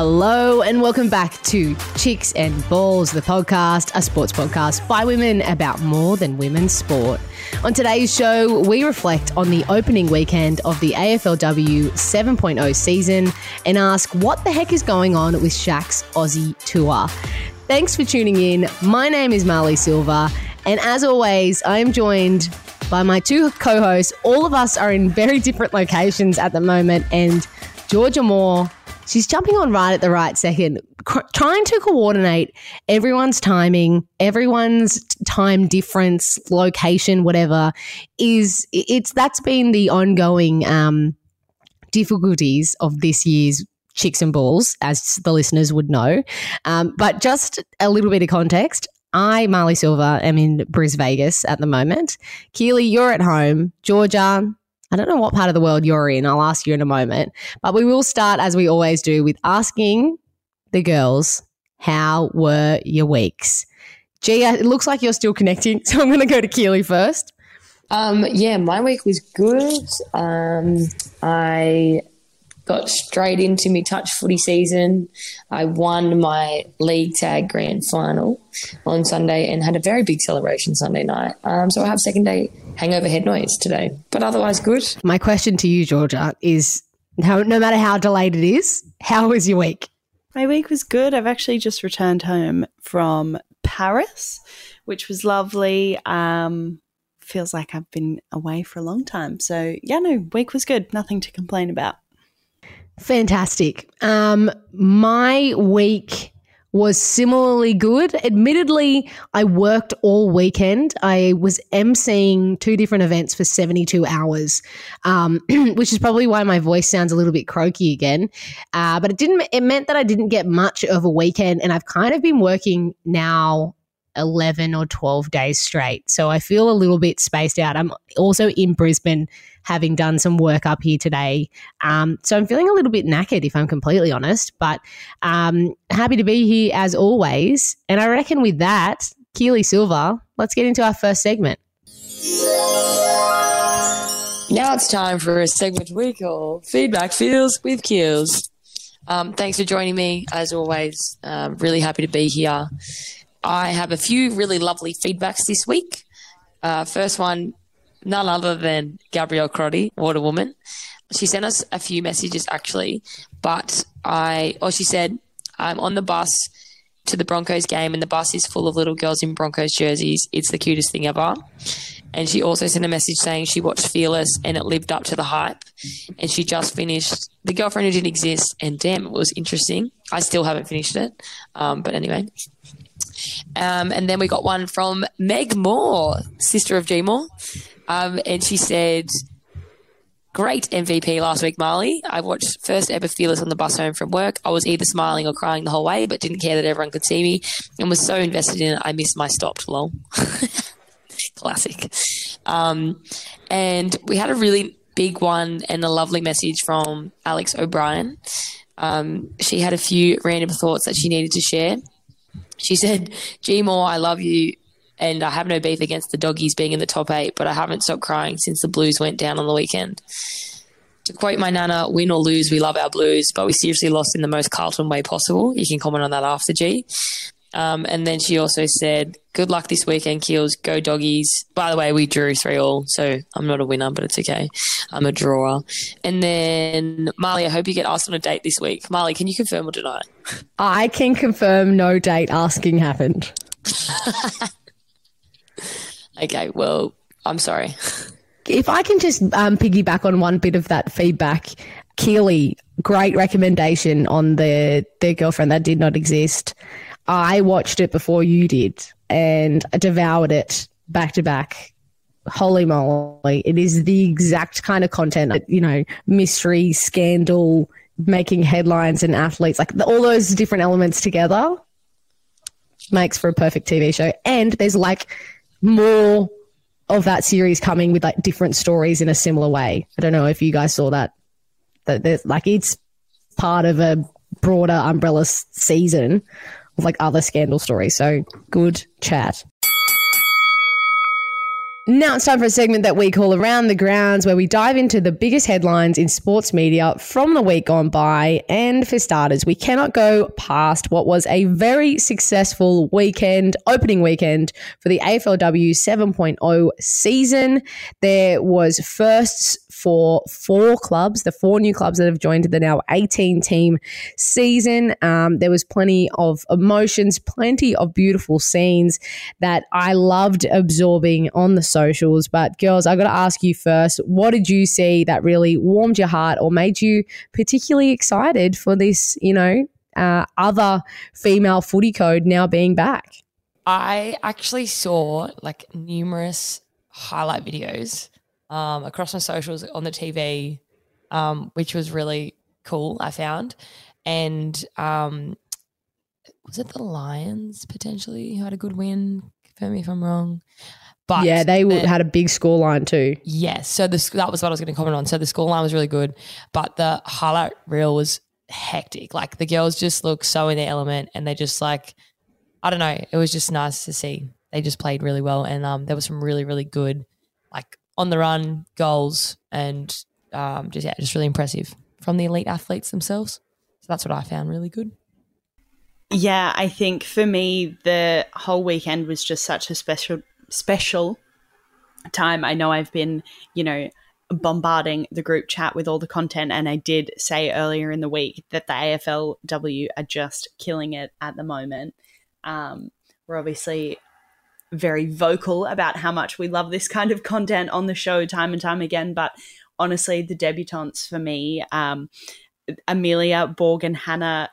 Hello and welcome back to Chicks and Balls, the podcast, a sports podcast by women about more than women's sport. On today's show, we reflect on the opening weekend of the AFLW 7.0 season and ask what the heck is going on with Shaq's Aussie tour. Thanks for tuning in. My name is Marlee Silva, and as always, I am joined by my two co hosts. All of us are in very different locations at the moment, and Georgia Moore She's jumping on right at the right second, cr- trying to coordinate everyone's timing, everyone's time difference, location, whatever. Is it's that's been the ongoing um, difficulties of this year's chicks and balls, as the listeners would know. Um, but just a little bit of context. I, Marlee Silva, am in Bris Vegas at the moment. Keely, you're at home. Georgia, I don't know what part of the world you're in. I'll ask you in a moment. But we will start, as we always do, with asking the girls, how were your weeks? Gia, it looks like you're still connecting. So I'm going to go to Keely first. Um, yeah, my week was good. Um, I got straight into my touch footy season. I won my league tag grand final on Sunday and had a very big celebration Sunday night. Um, so I have second day hangover head noise today, but otherwise good. My question to you, Georgia, is no, no matter how delayed it is, how was your week? My week was good. I've actually just returned home from Paris, which was lovely. Um, feels like I've been away for a long time. So, yeah, no, week was good. Nothing to complain about. Fantastic. Um, my week was similarly good. Admittedly, I worked all weekend. I was emceeing two different events for 72 hours, um, which is probably why my voice sounds a little bit croaky again. Uh, but it didn't, it meant that I didn't get much of a weekend. And I've kind of been working now 11 or 12 days straight. So I feel a little bit spaced out. I'm also in Brisbane having done some work up here today. Um, so I'm feeling a little bit knackered, if I'm completely honest, but um, happy to be here as always. And I reckon with that, Keely Silva, let's get into our first segment. Now it's time for a segment we call Feedback Feels with Keels. Um, thanks for joining me, as always. Uh, really happy to be here. I have a few really lovely feedbacks this week. Uh, first one, none other than Gabrielle Crotty, Water Woman. She sent us a few messages actually, but I, or she said, I'm on the bus to the Broncos game and the bus is full of little girls in Broncos jerseys. It's the cutest thing ever. And she also sent a message saying she watched Fearless and it lived up to the hype. And she just finished The Girlfriend Who Didn't Exist. And damn, it was interesting. I still haven't finished it. Um, but anyway, um, and then we got one from Meg Moore, sister of G Moore. Um, and she said, Great MVP last week, Marlee. I watched first ever Fearless on the bus home from work. I was either smiling or crying the whole way, but didn't care that everyone could see me and was so invested in it, I missed my stop. Lol. Classic. Um, and we had a really big one and a lovely message from Alex O'Brien. Um, she had a few random thoughts that she needed to share. She said, G Moore, I love you. And I have no beef against the doggies being in the top eight, but I haven't stopped crying since the Blues went down on the weekend. To quote my nana, win or lose, we love our Blues, but we seriously lost in the most Carlton way possible. You can comment on that after, G. Um, and then she also said, "Good luck this weekend, Keels. Go doggies." By the way, we drew three all, so I'm not a winner, but it's okay. I'm a drawer. And then Marlee, I hope you get asked on a date this week. Marlee, can you confirm or deny? I can confirm no date asking happened. okay, well, I'm sorry. If I can just um, piggyback on one bit of that feedback, Keely, great recommendation on the the girlfriend that did not exist. I watched it before you did and devoured it back to back. Holy moly. It is the exact kind of content, you know, mystery, scandal, making headlines and athletes, like all those different elements together makes for a perfect TV show. And there's like more of that series coming with like different stories in a similar way. I don't know if you guys saw that. That there's like it's part of a broader umbrella season of like other scandal stories. So good chat. Now it's time for a segment that we call Around the Grounds, where we dive into the biggest headlines in sports media from the week gone by. And for starters, we cannot go past what was a very successful weekend, opening weekend for the AFLW 7.0 season. There was firsts for four clubs, the four new clubs that have joined the now 18 team season. Um, there was plenty of emotions, plenty of beautiful scenes that I loved absorbing on the socials. But girls, I got to ask you first, what did you see that really warmed your heart or made you particularly excited for this, you know, uh, other female footy code now being back? I actually saw like numerous highlight videos um, across my socials on the TV, um, which was really cool. I found, and um, was it the Lions potentially who had a good win? Confirm me if I'm wrong. But yeah, they the, had a big score line too. Yes, so the, that was what I was going to comment on. So the score line was really good, but the highlight reel was hectic. Like the girls just look so in their element, and they just like, I don't know, it was just nice to see. They just played really well, and um, there was some really really good like on the run goals and um, just yeah, just really impressive from the elite athletes themselves. So that's what I found really good. Yeah, I think for me the whole weekend was just such a special special time. I know I've been, you know, bombarding the group chat with all the content and I did say earlier in the week that the AFLW are just killing it at the moment. Um, we're obviously very vocal about how much we love this kind of content on the show time and time again. But honestly, the debutantes for me, um, Amelia Borg and Hannah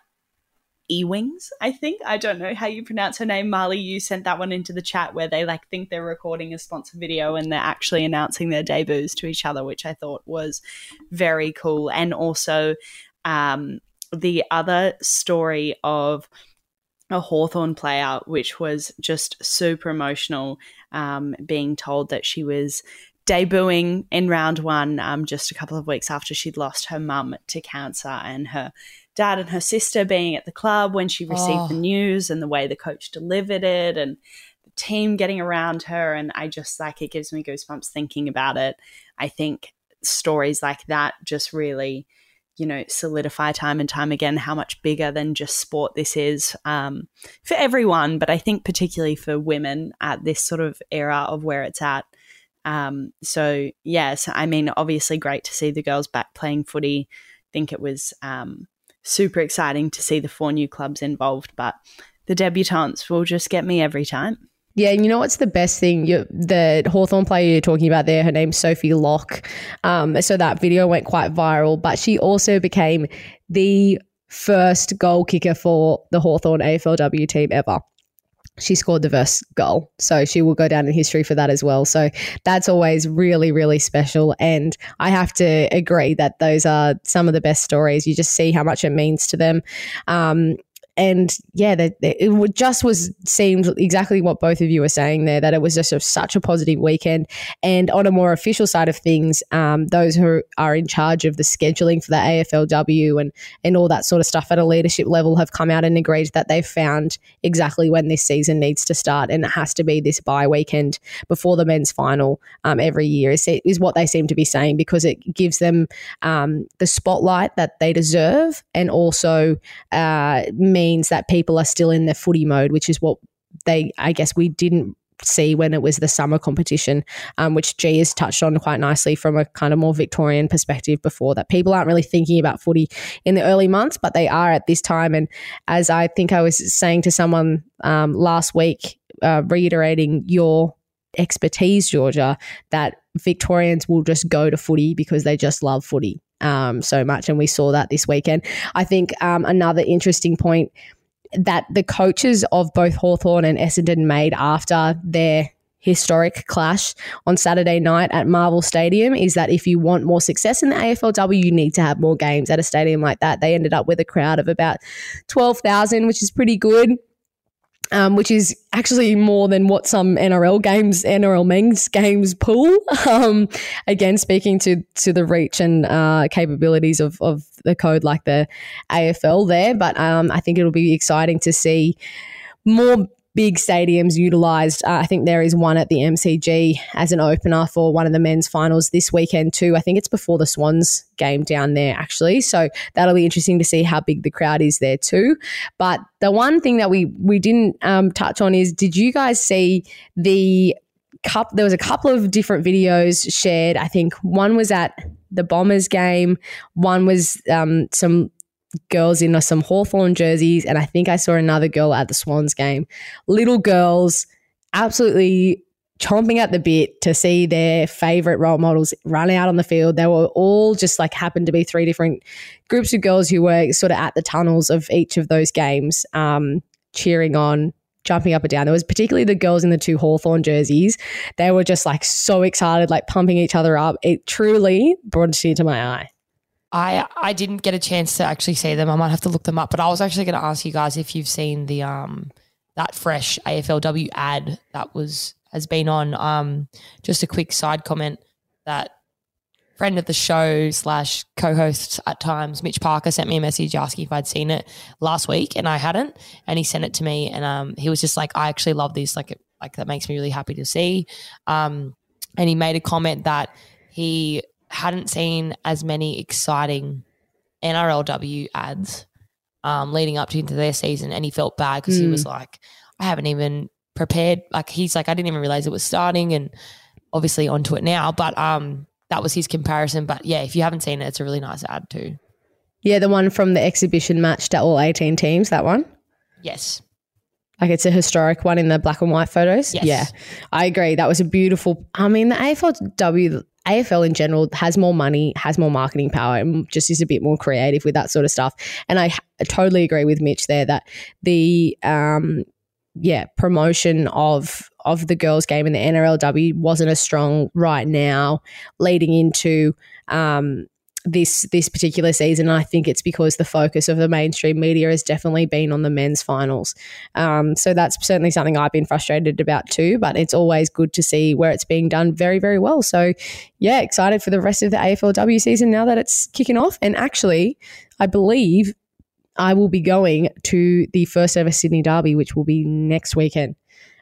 Ewings, I think. I don't know how you pronounce her name. Marlee, you sent that one into the chat where they like think they're recording a sponsor video and they're actually announcing their debuts to each other, which I thought was very cool. And also um, the other story of a Hawthorn player, which was just super emotional, um, being told that she was debuting in round one um, just a couple of weeks after she'd lost her mum to cancer and her dad and her sister being at the club when she received oh. the news and the way the coach delivered it and the team getting around her. And I just like it gives me goosebumps thinking about it. I think stories like that just really you know, solidify time and time again how much bigger than just sport this is um, for everyone, but I think particularly for women at this sort of era of where it's at. Um, so, yes, I mean, obviously great to see the girls back playing footy. I think it was um, super exciting to see the four new clubs involved, but the debutantes will just get me every time. Yeah, and you know what's the best thing? You, the Hawthorn player you're talking about there, her name's Sophie Locke. Um, so that video went quite viral, but she also became the first goal kicker for the Hawthorn AFLW team ever. She scored the first goal. So she will go down in history for that as well. So that's always really, really special. And I have to agree that those are some of the best stories. You just see how much it means to them. Um, and yeah, that it just was seemed exactly what both of you were saying there. That it was just a, such a positive weekend. And on a more official side of things, um, those who are in charge of the scheduling for the AFLW and and all that sort of stuff at a leadership level have come out and agreed that they've found exactly when this season needs to start, and it has to be this bye weekend before the men's final um, every year. Is, is what they seem to be saying because it gives them um, the spotlight that they deserve, and also uh, means that people are still in their footy mode, which is what they, I guess, we didn't see when it was the summer competition, um, which G has touched on quite nicely from a kind of more Victorian perspective before that people aren't really thinking about footy in the early months, but they are at this time. And as I think I was saying to someone um, last week, uh, reiterating your expertise, Georgia, that Victorians will just go to footy because they just love footy um, so much. And we saw that this weekend. I think um, another interesting point that the coaches of both Hawthorn and Essendon made after their historic clash on Saturday night at Marvel Stadium is that if you want more success in the AFLW, you need to have more games at a stadium like that. They ended up with a crowd of about 12,000, which is pretty good um, which is actually more than what some NRL games, NRL men's games pull. Um, again, speaking to to the reach and uh, capabilities of, of the code like the AFL there, but um, I think it'll be exciting to see more big stadiums utilised. Uh, I think there is one at the MCG as an opener for one of the men's finals this weekend too. I think it's before the Swans game down there actually, so that'll be interesting to see how big the crowd is there too. But the one thing that we we didn't um, touch on is, did you guys see the cup? There was a couple of different videos shared. I think one was at the Bombers game, one was um, some girls in some Hawthorn jerseys, and I think I saw another girl at the Swans game. Little girls, absolutely chomping at the bit to see their favorite role models run out on the field. They were all just like happened to be three different groups of girls who were sort of at the tunnels of each of those games, um, cheering on. Jumping up and down. There was particularly the girls in the two Hawthorn jerseys. They were just like so excited, like pumping each other up. It truly brought a tear to my eye. I I didn't get a chance to actually see them. I might have to look them up. But I was actually going to ask you guys if you've seen the um that fresh AFLW ad that was has been on. Um, just a quick side comment that friend of the show slash co-host at times, Mitch Parker, sent me a message asking if I'd seen it last week, and I hadn't. And he sent it to me, and um, he was just like, "I actually love this. Like, it, like that makes me really happy to see." Um, and he made a comment that he hadn't seen as many exciting NRLW ads um, leading up to into their season, and he felt bad because mm. he was hmm. like, I haven't even prepared. Like he's like, I didn't even realize it was starting, and obviously onto it now. But um, that was his comparison. But yeah, if you haven't seen it, it's a really nice ad too. Yeah, the one from the exhibition match to all eighteen teams. That one. Yes. Like it's a historic one in the black and white photos. Yes. Yeah, I agree. That was a beautiful. I mean, the AFLW AFL in general has more money, has more marketing power, and just is a bit more creative with that sort of stuff. And I, I totally agree with Mitch there that the um, yeah promotion of of the girls game in the NRLW wasn't as strong right now, leading into um, this this particular season. I think it's because the focus of the mainstream media has definitely been on the men's finals. Um, so that's certainly something I've been frustrated about too. But it's always good to see where it's being done very very well. So yeah, excited for the rest of the AFLW season now that it's kicking off. And actually, I believe I will be going to the first ever Sydney Derby, which will be next weekend.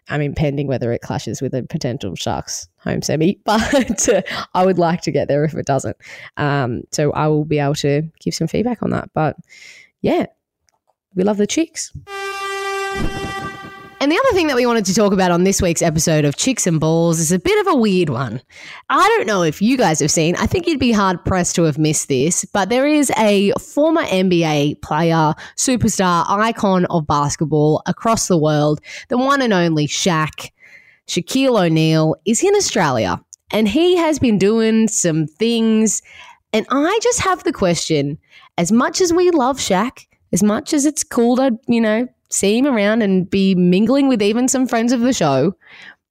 I mean, pending whether it clashes with a potential Sharks home semi, but uh, I would like to get there if it doesn't. Um, so I will be able to give some feedback on that. But yeah, we love the chicks. And the other thing that we wanted to talk about on this week's episode of Chicks and Balls is a bit of a weird one. I don't know if you guys have seen, I think you'd be hard pressed to have missed this, but there is a former NBA player, superstar, icon of basketball across the world, the one and only Shaq, Shaquille O'Neal, is in Australia. And he has been doing some things. And I just have the question as much as we love Shaq, as much as it's cool to, you know, see him around and be mingling with even some friends of the show.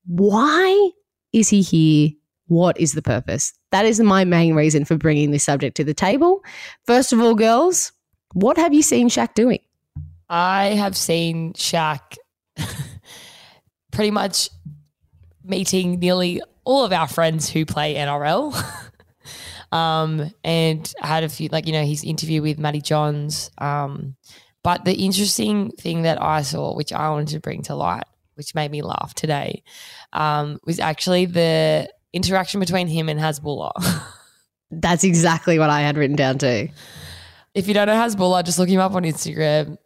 Why is he here? What is the purpose? That is my main reason for bringing this subject to the table. First of all, girls, what have you seen Shaq doing? I have seen Shaq pretty much meeting nearly all of our friends who play NRL. um, and I had a few, like, you know, his interview with Matty Johns. Um, but the interesting thing that I saw, which I wanted to bring to light, which made me laugh today, um, was actually the interaction between him and Hasbulla. That's exactly what I had written down too. If you don't know Hasbulla, just look him up on Instagram.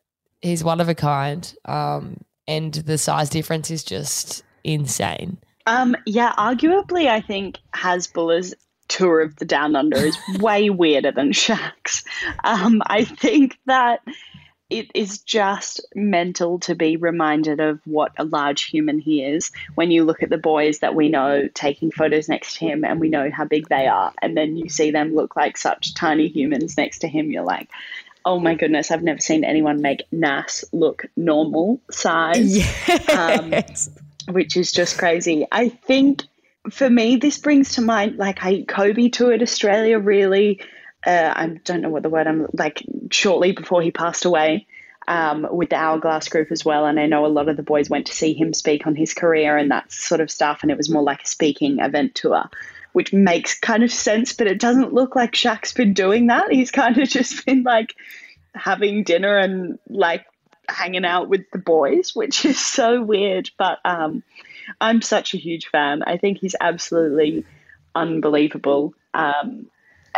He's one of a kind. Um, and the size difference is just insane. Um, yeah, arguably, I think Hasbulla's tour of the Down Under is way weirder than Shaq's. Um, I think that it is just mental to be reminded of what a large human he is. When you look at the boys that we know taking photos next to him and we know how big they are and then you see them look like such tiny humans next to him you're like oh my goodness i've never seen anyone make nas look normal size. Yes. um, which is just crazy. I think for me this brings to mind like I, kobe toured australia really uh, I don't know what the word I'm like shortly before he passed away um, with the Hourglass Group as well. And I know a lot of the boys went to see him speak on his career and that sort of stuff. And it was more like a speaking event tour, which makes kind of sense, but it doesn't look like Shaq's been doing that. He's kind of just been like having dinner and like hanging out with the boys, which is so weird. But um, I'm such a huge fan. I think he's absolutely unbelievable. Um,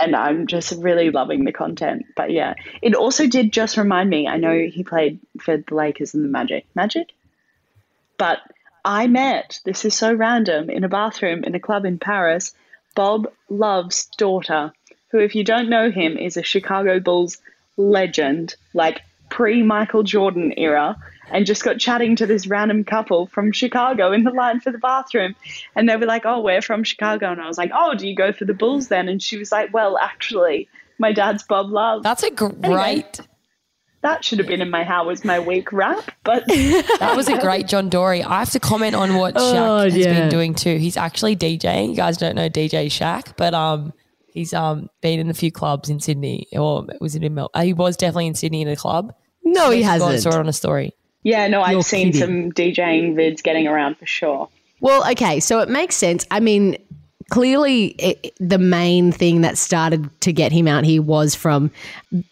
and I'm just really loving the content. But yeah, it also did just remind me. I know he played for the Lakers and the Magic. Magic? But I met, this is so random, in a bathroom in a club in Paris, Bob Love's daughter, who, if you don't know him, is a Chicago Bulls legend, like pre Michael Jordan era and just got chatting to this random couple from Chicago in the line for the bathroom. And they were like, Oh, we're from Chicago. And I was like, Oh, do you go for the Bulls then? And she was like, Well, actually, my dad's Bob Love. That's a great. Anyway, that should have been in my How Was My Week wrap, but that was a great John Dory. I have to comment on what Shaq oh, has yeah. been doing too. He's actually DJing. You guys don't know DJ Shaq, but um, he's um been in a few clubs in Sydney, or was it in Melbourne? He was definitely in Sydney in a club. No, he hasn't. I saw it on a story. Yeah, no, I've You're seen kidding. some DJing vids getting around for sure. Well, okay, so it makes sense. I mean, clearly it, the main thing that started to get him out here was from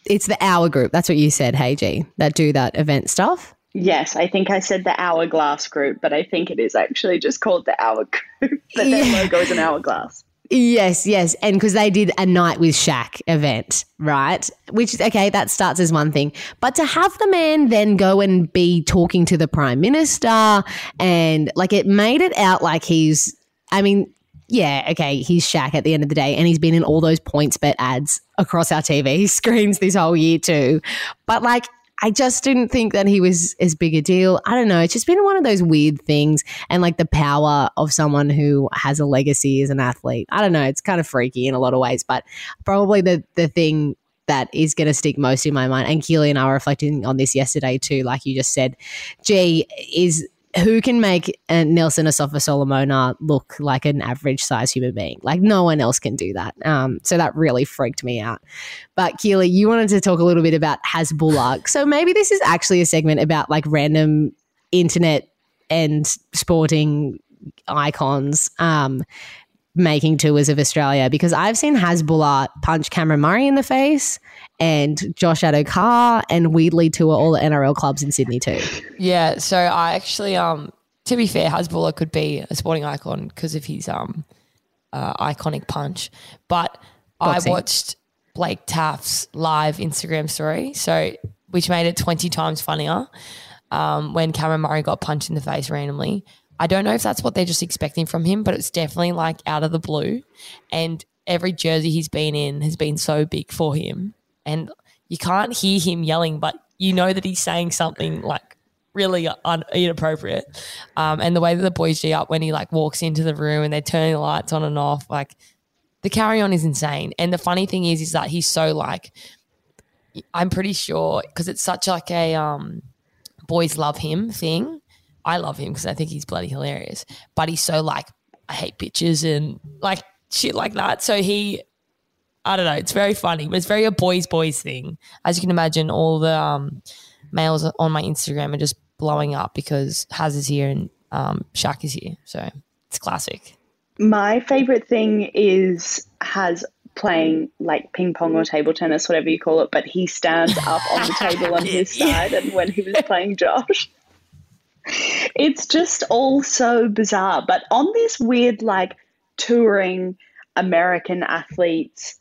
it's the hour group. That's what you said, hey G, that do that event stuff. Yes, I think I said the hourglass group, but I think it is actually just called the hour group. but yeah. their logo is an hourglass. Yes, yes. And because they did a night with Shaq event, right? Which, okay, that starts as one thing. But to have the man then go and be talking to the prime minister and like it made it out like he's, I mean, yeah, okay, he's Shaq at the end of the day, and he's been in all those PointsBet ads across our TV screens this whole year too. But like, I just didn't think that he was as big a deal. I don't know. It's just been one of those weird things. And like the power of someone who has a legacy as an athlete. I don't know. It's kind of freaky in a lot of ways, but probably the, the thing that is going to stick most in my mind. And Keely and I were reflecting on this yesterday too, like you just said. G is who can make a Nelson Asofa-Solomona look like an average size human being? Like no one else can do that. Um, so that really freaked me out. But Keely, you wanted to talk a little bit about Hasbulla. So maybe this is actually a segment about like random internet and sporting icons. Um, making tours of Australia because I've seen Hasbulla punch Cameron Murray in the face and Josh Addo-Carr and Weedley tour all the NRL clubs in Sydney too. Yeah, so I actually, um, to be fair, Hasbulla could be a sporting icon because of his um, uh, iconic punch. But Boxing. I watched Blake Taaffe's live Instagram story, so which made it twenty times funnier um, when Cameron Murray got punched in the face randomly. I don't know if that's what they're just expecting from him, but it's definitely like out of the blue. And every jersey he's been in has been so big for him and you can't hear him yelling, but you know that he's saying something like really un- inappropriate. Um, and the way that the boys G up when he like walks into the room and they're turning the lights on and off, like the carry on is insane. And the funny thing is, is that he's so like, I'm pretty sure because it's such like a um, boys love him thing. I love him because I think he's bloody hilarious, but he's so like, I hate bitches and like shit like that. So he I don't know. It's very funny, but it's very a boys boys thing. As you can imagine, all the um, males on my Instagram are just blowing up because Haz is here and um, Shaq is here. So it's classic. My favorite thing is Haz playing like ping pong or table tennis, whatever you call it, but he stands up on the table on his side, and when he was playing Josh. It's just all so bizarre. But on this weird, like, touring American athletes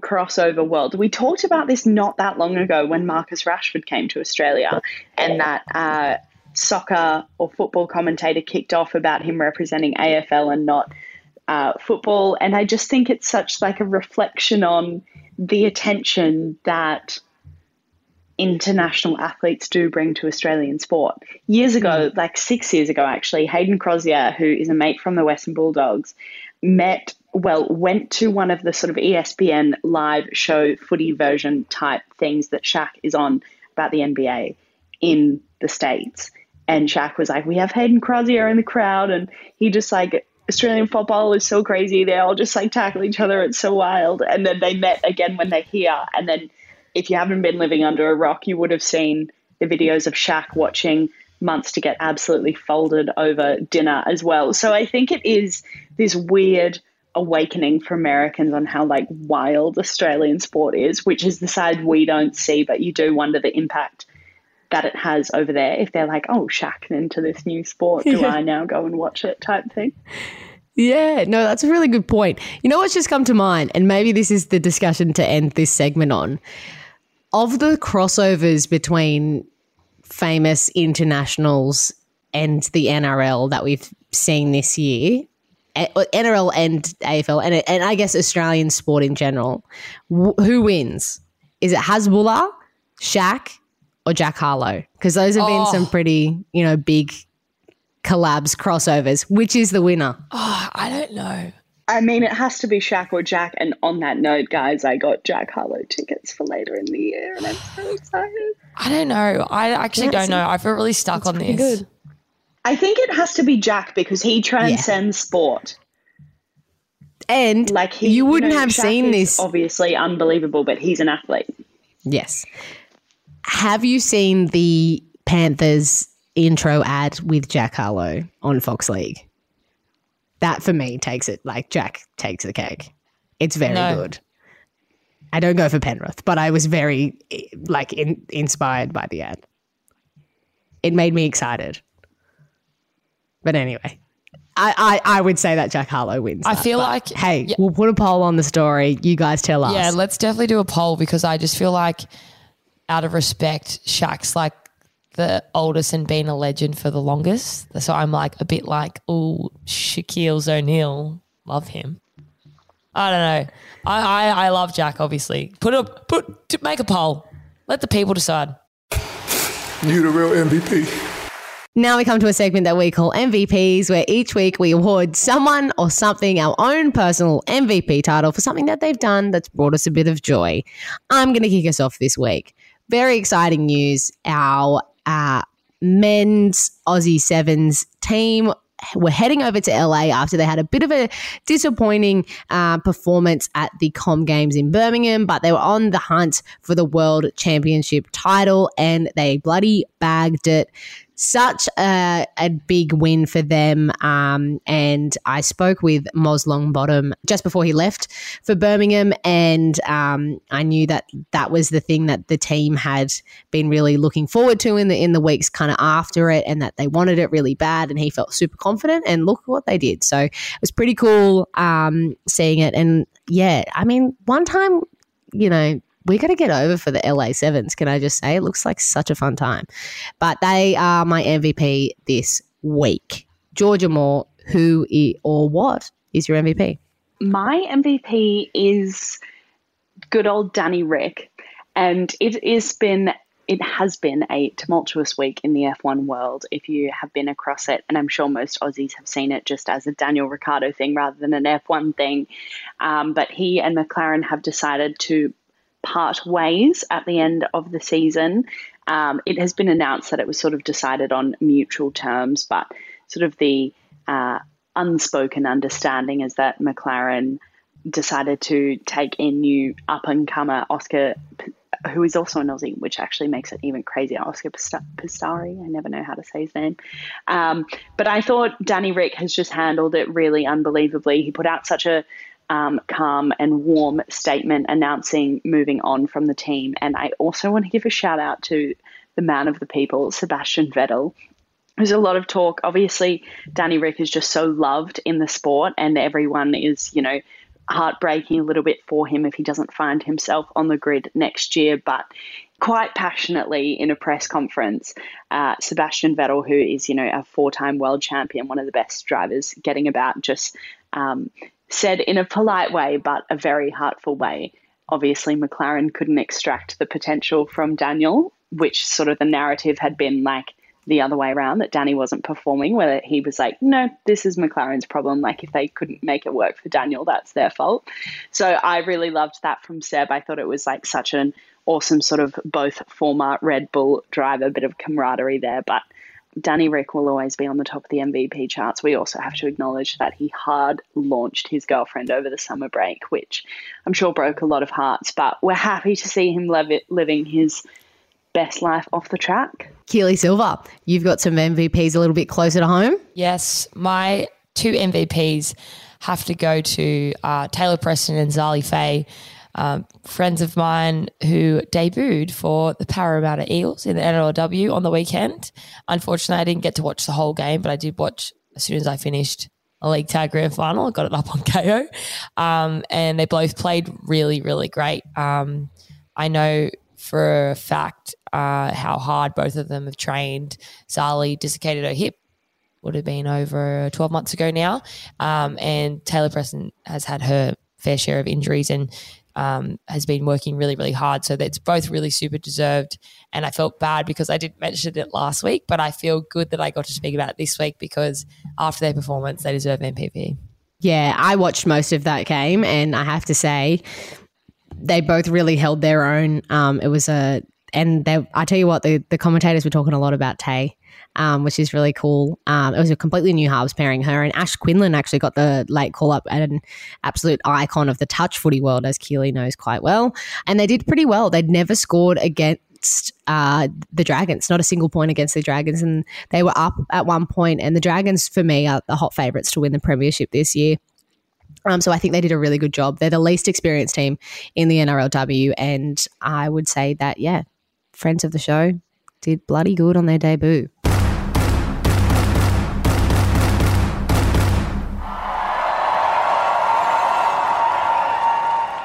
crossover world. We talked about this not that long ago when Marcus Rashford came to Australia and that uh, soccer or football commentator kicked off about him representing AFL and not uh, football. And I just think it's such like a reflection on the attention that international athletes do bring to Australian sport. Years ago, hmm. like six years ago actually, Hayden Crozier, who is a mate from the Western Bulldogs, met well, went to one of the sort of ESPN live show footy version type things that Shaq is on about the NBA in the States. And Shaq was like, We have Hayden Crozier in the crowd. And he just like, Australian football is so crazy. They all just like tackle each other. It's so wild. And then they met again when they're here. And then if you haven't been living under a rock, you would have seen the videos of Shaq watching months to get absolutely folded over dinner as well. So I think it is this weird awakening for Americans on how like wild Australian sport is, which is the side we don't see, but you do wonder the impact that it has over there if they're like, oh, Shaq into this new sport. Do I now go and watch it type thing? Yeah, no, that's a really good point. You know what's just come to mind, and maybe this is the discussion to end this segment on. Of the crossovers between famous internationals and the NRL that we've seen this year, eh, NRL and AFL, and, and I guess Australian sport in general, who wins? Is it Hasbulla, Shaq, or Jack Harlow? Because those have been some oh. pretty, you know, big collabs, crossovers. Which is the winner? Oh, I don't know. I mean, it has to be Shaq or Jack. And on that note, guys, I got Jack Harlow tickets for later in the year, and I'm so excited. I don't know. I actually don't know. I feel really stuck on this. Good. I think it has to be Jack because he transcends yeah. sport. And like he, you wouldn't you know, have Shaq seen this. Obviously, unbelievable, but he's an athlete. Yes. Have you seen the Panthers intro ad with Jack Harlow on Fox League? That for me takes it like Jack takes the cake. It's very no. good. I don't go for Penrith, but I was very eh, like in, inspired by the ad. It made me excited. But anyway, I, I, I would say that Jack Harlow wins. I that, feel like hey, yeah. we'll put a poll on the story. You guys tell us. Yeah, let's definitely do a poll because I just feel like, out of respect, Shaq's like the oldest and been a legend for the longest. So I'm like a bit like, oh, Shaquille O'Neal, love him. I don't know. I, I, I love Jack. Obviously, put a put make a poll. Let the people decide. You the real MVP. Now we come to a segment that we call MVPs, where each week we award someone or something our own personal MVP title for something that they've done that's brought us a bit of joy. I'm going to kick us off this week. Very exciting news. Our uh, men's Aussie Sevens team were heading over to LA after they had a bit of a disappointing uh, performance at the Com Games in Birmingham, but they were on the hunt for the World Championship title and they bloody bagged it such a, a big win for them. Um, and I spoke with Moz Longbottom just before he left for Birmingham, and um, I knew that that was the thing that the team had been really looking forward to in the in the weeks kind of after it, and that they wanted it really bad. And he felt super confident, and look what they did. So it was pretty cool um, seeing it. And yeah, I mean, one time, you know, we got to get over for the LA Sevens. Can I just say? It looks like such a fun time. But they are my MVP this week. Georgia Moore, who or what is your MVP? My MVP is good old Danny Ric. And it has been it has been a tumultuous week in the F1 world if you have been across it. And I'm sure most Aussies have seen it just as a Daniel Ricciardo thing rather than an F1 thing. Um, but he and McLaren have decided to part ways at the end of the season. Um, it has been announced that it was sort of decided on mutual terms, but sort of the uh, unspoken understanding is that McLaren decided to take in new up and comer Oscar, who is also an Aussie, which actually makes it even crazier. Oscar Piastri, I never know how to say his name. Um, but I thought Danny Ric has just handled it really unbelievably. He put out such a um, calm and warm statement announcing moving on from the team. And I also want to give a shout out to the man of the people, Sebastian Vettel. There's a lot of talk. Obviously, Danny Ric is just so loved in the sport, and everyone is, you know, heartbreaking a little bit for him if he doesn't find himself on the grid next year. But quite passionately in a press conference, uh, Sebastian Vettel, who is, you know, a four time world champion, one of the best drivers getting about, just um, said in a polite way, but a very heartful way. Obviously, McLaren couldn't extract the potential from Daniel, which sort of the narrative had been like the other way around that Danny wasn't performing, where he was like, no, this is McLaren's problem. Like, if they couldn't make it work for Daniel, that's their fault. So I really loved that from Seb. I thought it was like such an awesome sort of both former Red Bull driver, bit of camaraderie there. But Danny Ric will always be on the top of the MVP charts. We also have to acknowledge that he hard launched his girlfriend over the summer break, which I'm sure broke a lot of hearts. But we're happy to see him live living his best life off the track. Keely Silva, you've got some MVPs a little bit closer to home. Yes, my two MVPs have to go to uh, Tayla Preston and Zali Fay. Um, friends of mine who debuted for the Parramatta Eels in the NRLW on the weekend. Unfortunately, I didn't get to watch the whole game, but I did watch as soon as I finished a league tag grand final. I got it up on Kayo, Um, and they both played really, really great. Um, I know for a fact uh, how hard both of them have trained. Zali dislocated her hip, would have been over 12 months ago now. Um, and Tayla Preston has had her fair share of injuries and um, has been working really, really hard. So that's both really super deserved. And I felt bad because I didn't mention it last week, but I feel good that I got to speak about it this week because after their performance, they deserve MVP. Yeah, I watched most of that game, and I have to say, they both really held their own. Um, it was a, and they, I tell you what, the, the commentators were talking a lot about Tay. Um, which is really cool. Um, it was a completely new halves pairing. Her and Ash Quinlan actually got the late call up at an absolute icon of the touch footy world, as Keely knows quite well. And they did pretty well. They'd never scored against uh, the Dragons, not a single point against the Dragons. And they were up at one point. point, And the Dragons, for me, are the hot favourites to win the Premiership this year. Um, so I think they did a really good job. They're the least experienced team in the NRLW, and I would say that yeah, friends of the show did bloody good on their debut.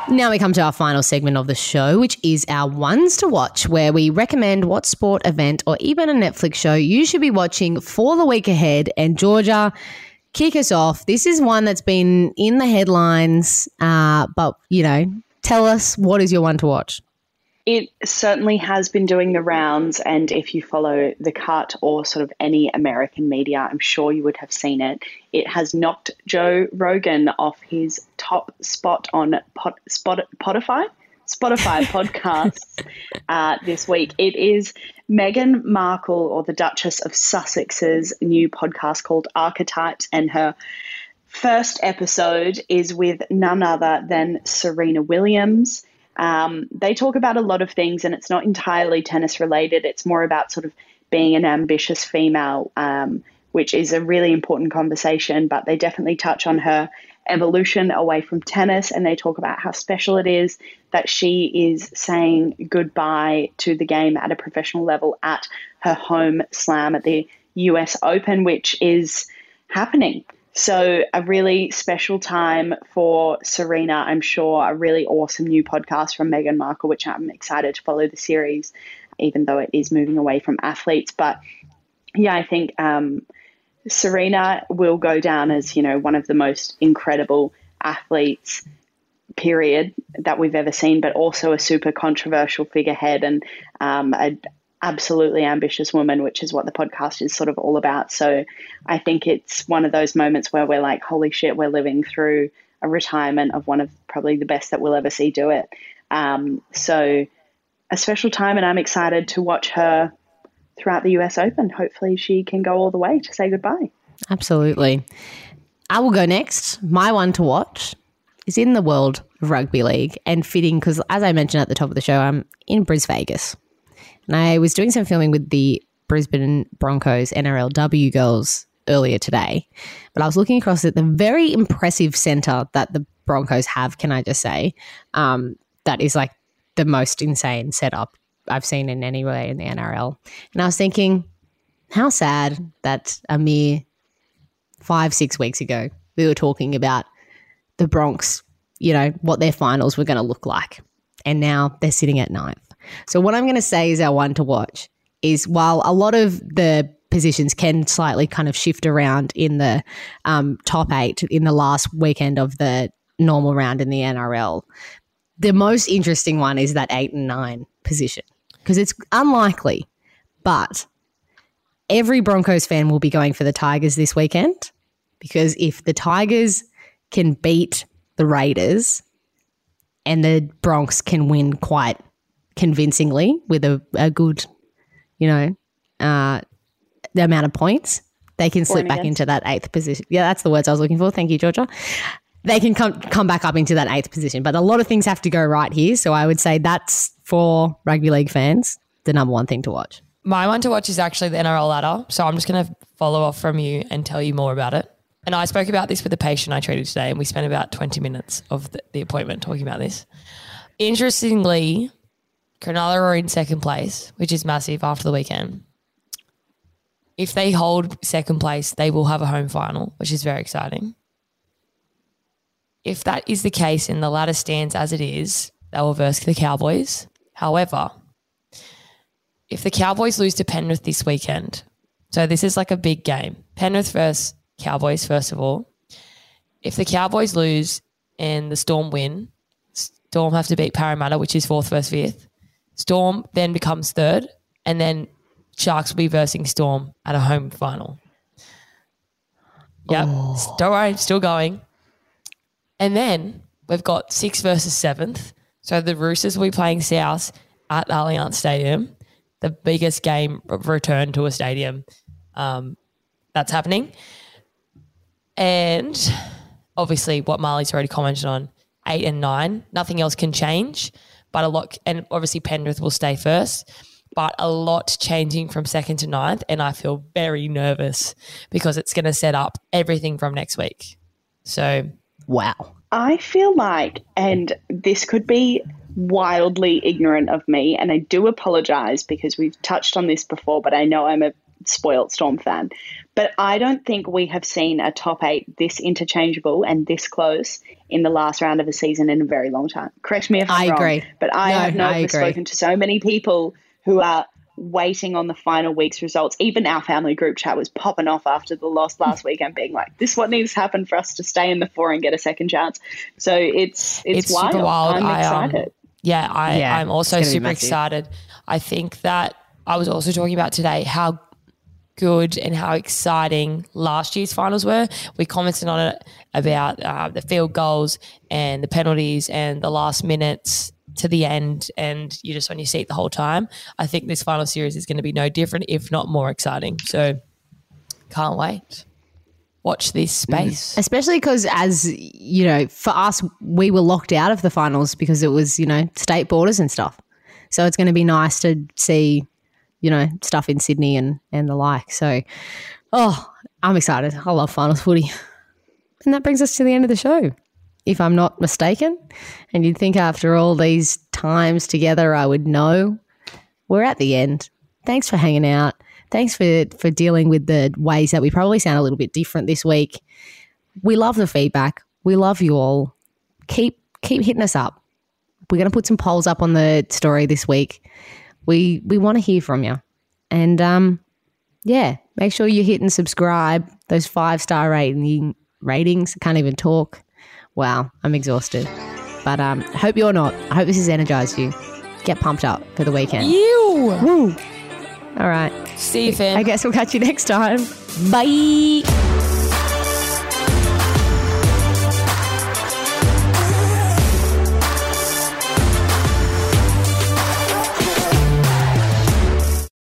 Now we come to our final segment of the show, which is our ones to watch, where we recommend what sport, event, or even a Netflix show you should be watching for the week ahead. And Georgia, kick us off. This is one that's been in the headlines, uh, but you know, tell us what is your one to watch. It certainly has been doing the rounds, and if you follow the cut or sort of any American media, I'm sure you would have seen it. It has knocked Joe Rogan off his top spot on Pot, Spot, Spotify. Spotify podcasts uh, this week. It is Meghan Markle or the Duchess of Sussex's new podcast called Archetypes, and her first episode is with none other than Serena Williams. Um, they talk about a lot of things, and it's not entirely tennis related. It's more about sort of being an ambitious female, um, which is a really important conversation. But they definitely touch on her evolution away from tennis, and they talk about how special it is that she is saying goodbye to the game at a professional level at her home slam at the US Open, which is happening. So, a really special time for Serena, I'm sure. A really awesome new podcast from Meghan Markle, which I'm excited to follow the series, even though it is moving away from athletes. But yeah, I think um, Serena will go down as, you know, one of the most incredible athletes, period, that we've ever seen, but also a super controversial figurehead and um, a, absolutely ambitious woman, which is what the podcast is sort of all about. So I think it's one of those moments where we're like, holy shit, we're living through a retirement of one of probably the best that we'll ever see do it. Um, so a special time, and I'm excited to watch her throughout the US Open. Hopefully, she can go all the way to say goodbye. Absolutely. I will go next. My one to watch is in the world of rugby league and fitting because, as I mentioned at the top of the show, I'm in Bris Vegas. And I was doing some filming with the Brisbane Broncos NRLW girls earlier today. But I was looking across at the very impressive centre that the Broncos have, can I just say? Um, that is like the most insane setup I've seen in any way in the NRL. And I was thinking, how sad that a mere five, six weeks ago, we were talking about the Bronx, you know, what their finals were going to look like. And now they're sitting at ninth. So, what I'm going to say is our one to watch is while a lot of the positions can slightly kind of shift around in the um, top eight in the last weekend of the normal round in the NRL, the most interesting one is that eight and nine position because it's unlikely, but every Broncos fan will be going for the Tigers this weekend because if the Tigers can beat the Raiders and the Bronx can win quite convincingly with a, a good, you know, uh, the amount of points, they can slip back into that eighth position. Yeah, that's the words I was looking for. Thank you, Georgia. They can come come back up into that eighth position, but a lot of things have to go right here. So I would say that's for rugby league fans the number one thing to watch. My one to watch is actually the NRL ladder. So I'm just going to follow off from you and tell you more about it. and I spoke about this with a patient I treated today, and we spent about 20 minutes of the, the appointment talking about this. Interestingly, Cronulla are in second place, which is massive after the weekend. If they hold second place, they will have a home final, which is very exciting. If that is the case and the ladder stands as it is, they will verse the Cowboys. However, if the Cowboys lose to Penrith this weekend, so this is like a big game. Penrith versus Cowboys, first of all. If the Cowboys lose and the Storm win, Storm have to beat Parramatta, which is fourth versus fifth. Storm then becomes third, and then Sharks will be versing Storm at a home final. Yep. Don't worry, still going. And then we've got sixth versus seventh. So the Roosters will be playing South at Allianz Stadium, the biggest game of return to a stadium um, that's happening. And obviously, what Marlee's already commented on, eight and nine, nothing else can change. But a lot, and obviously Penrith will stay first, but a lot changing from second to ninth. And I feel very nervous because it's going to set up everything from next week. So, Wow. I feel like, and this could be wildly ignorant of me, and I do apologize because we've touched on this before, but I know I'm a spoilt Storm fan. But I don't think we have seen a top eight this interchangeable and this close in the last round of a season in a very long time. Correct me if I'm I wrong, agree. but I No, have I known agree. spoken to so many people who are waiting on the final week's results. Even our family group chat was popping off after the loss last weekend, being like, "This is what needs to happen for us to stay in the four and get a second chance." So it's it's, It's wild. wild. I'm I, um, excited. Yeah, I, Yeah, I'm also it's gonna be super excited. I think that I was also talking about today how good and how exciting last year's finals were. We commented on it about uh, the field goals and the penalties and the last minutes to the end, and you're just on your seat the whole time. I think this final series is going to be no different, if not more exciting. So can't wait. Watch this space. Especially because, as you know, for us, we were locked out of the finals because it was, you know, state borders and stuff. So it's going to be nice to see, you know, stuff in Sydney and, and the like. So, oh, I'm excited. I love finals footy. And that brings us to the end of the show, if I'm not mistaken. And you'd think after all these times together, I would know. We're at the end. Thanks for hanging out. Thanks for, for dealing with the ways that we probably sound a little bit different this week. We love the feedback. We love you all. Keep keep hitting us up. We're going to put some polls up on the story this week. We we want to hear from you. And um yeah, make sure you hit and subscribe. Those five star rating ratings. Can't even talk. Wow, I'm exhausted. But um hope you're not. I hope this has energized you. Get pumped up for the weekend. You. Woo. All right. See you, fam. I guess we'll catch you next time. Bye.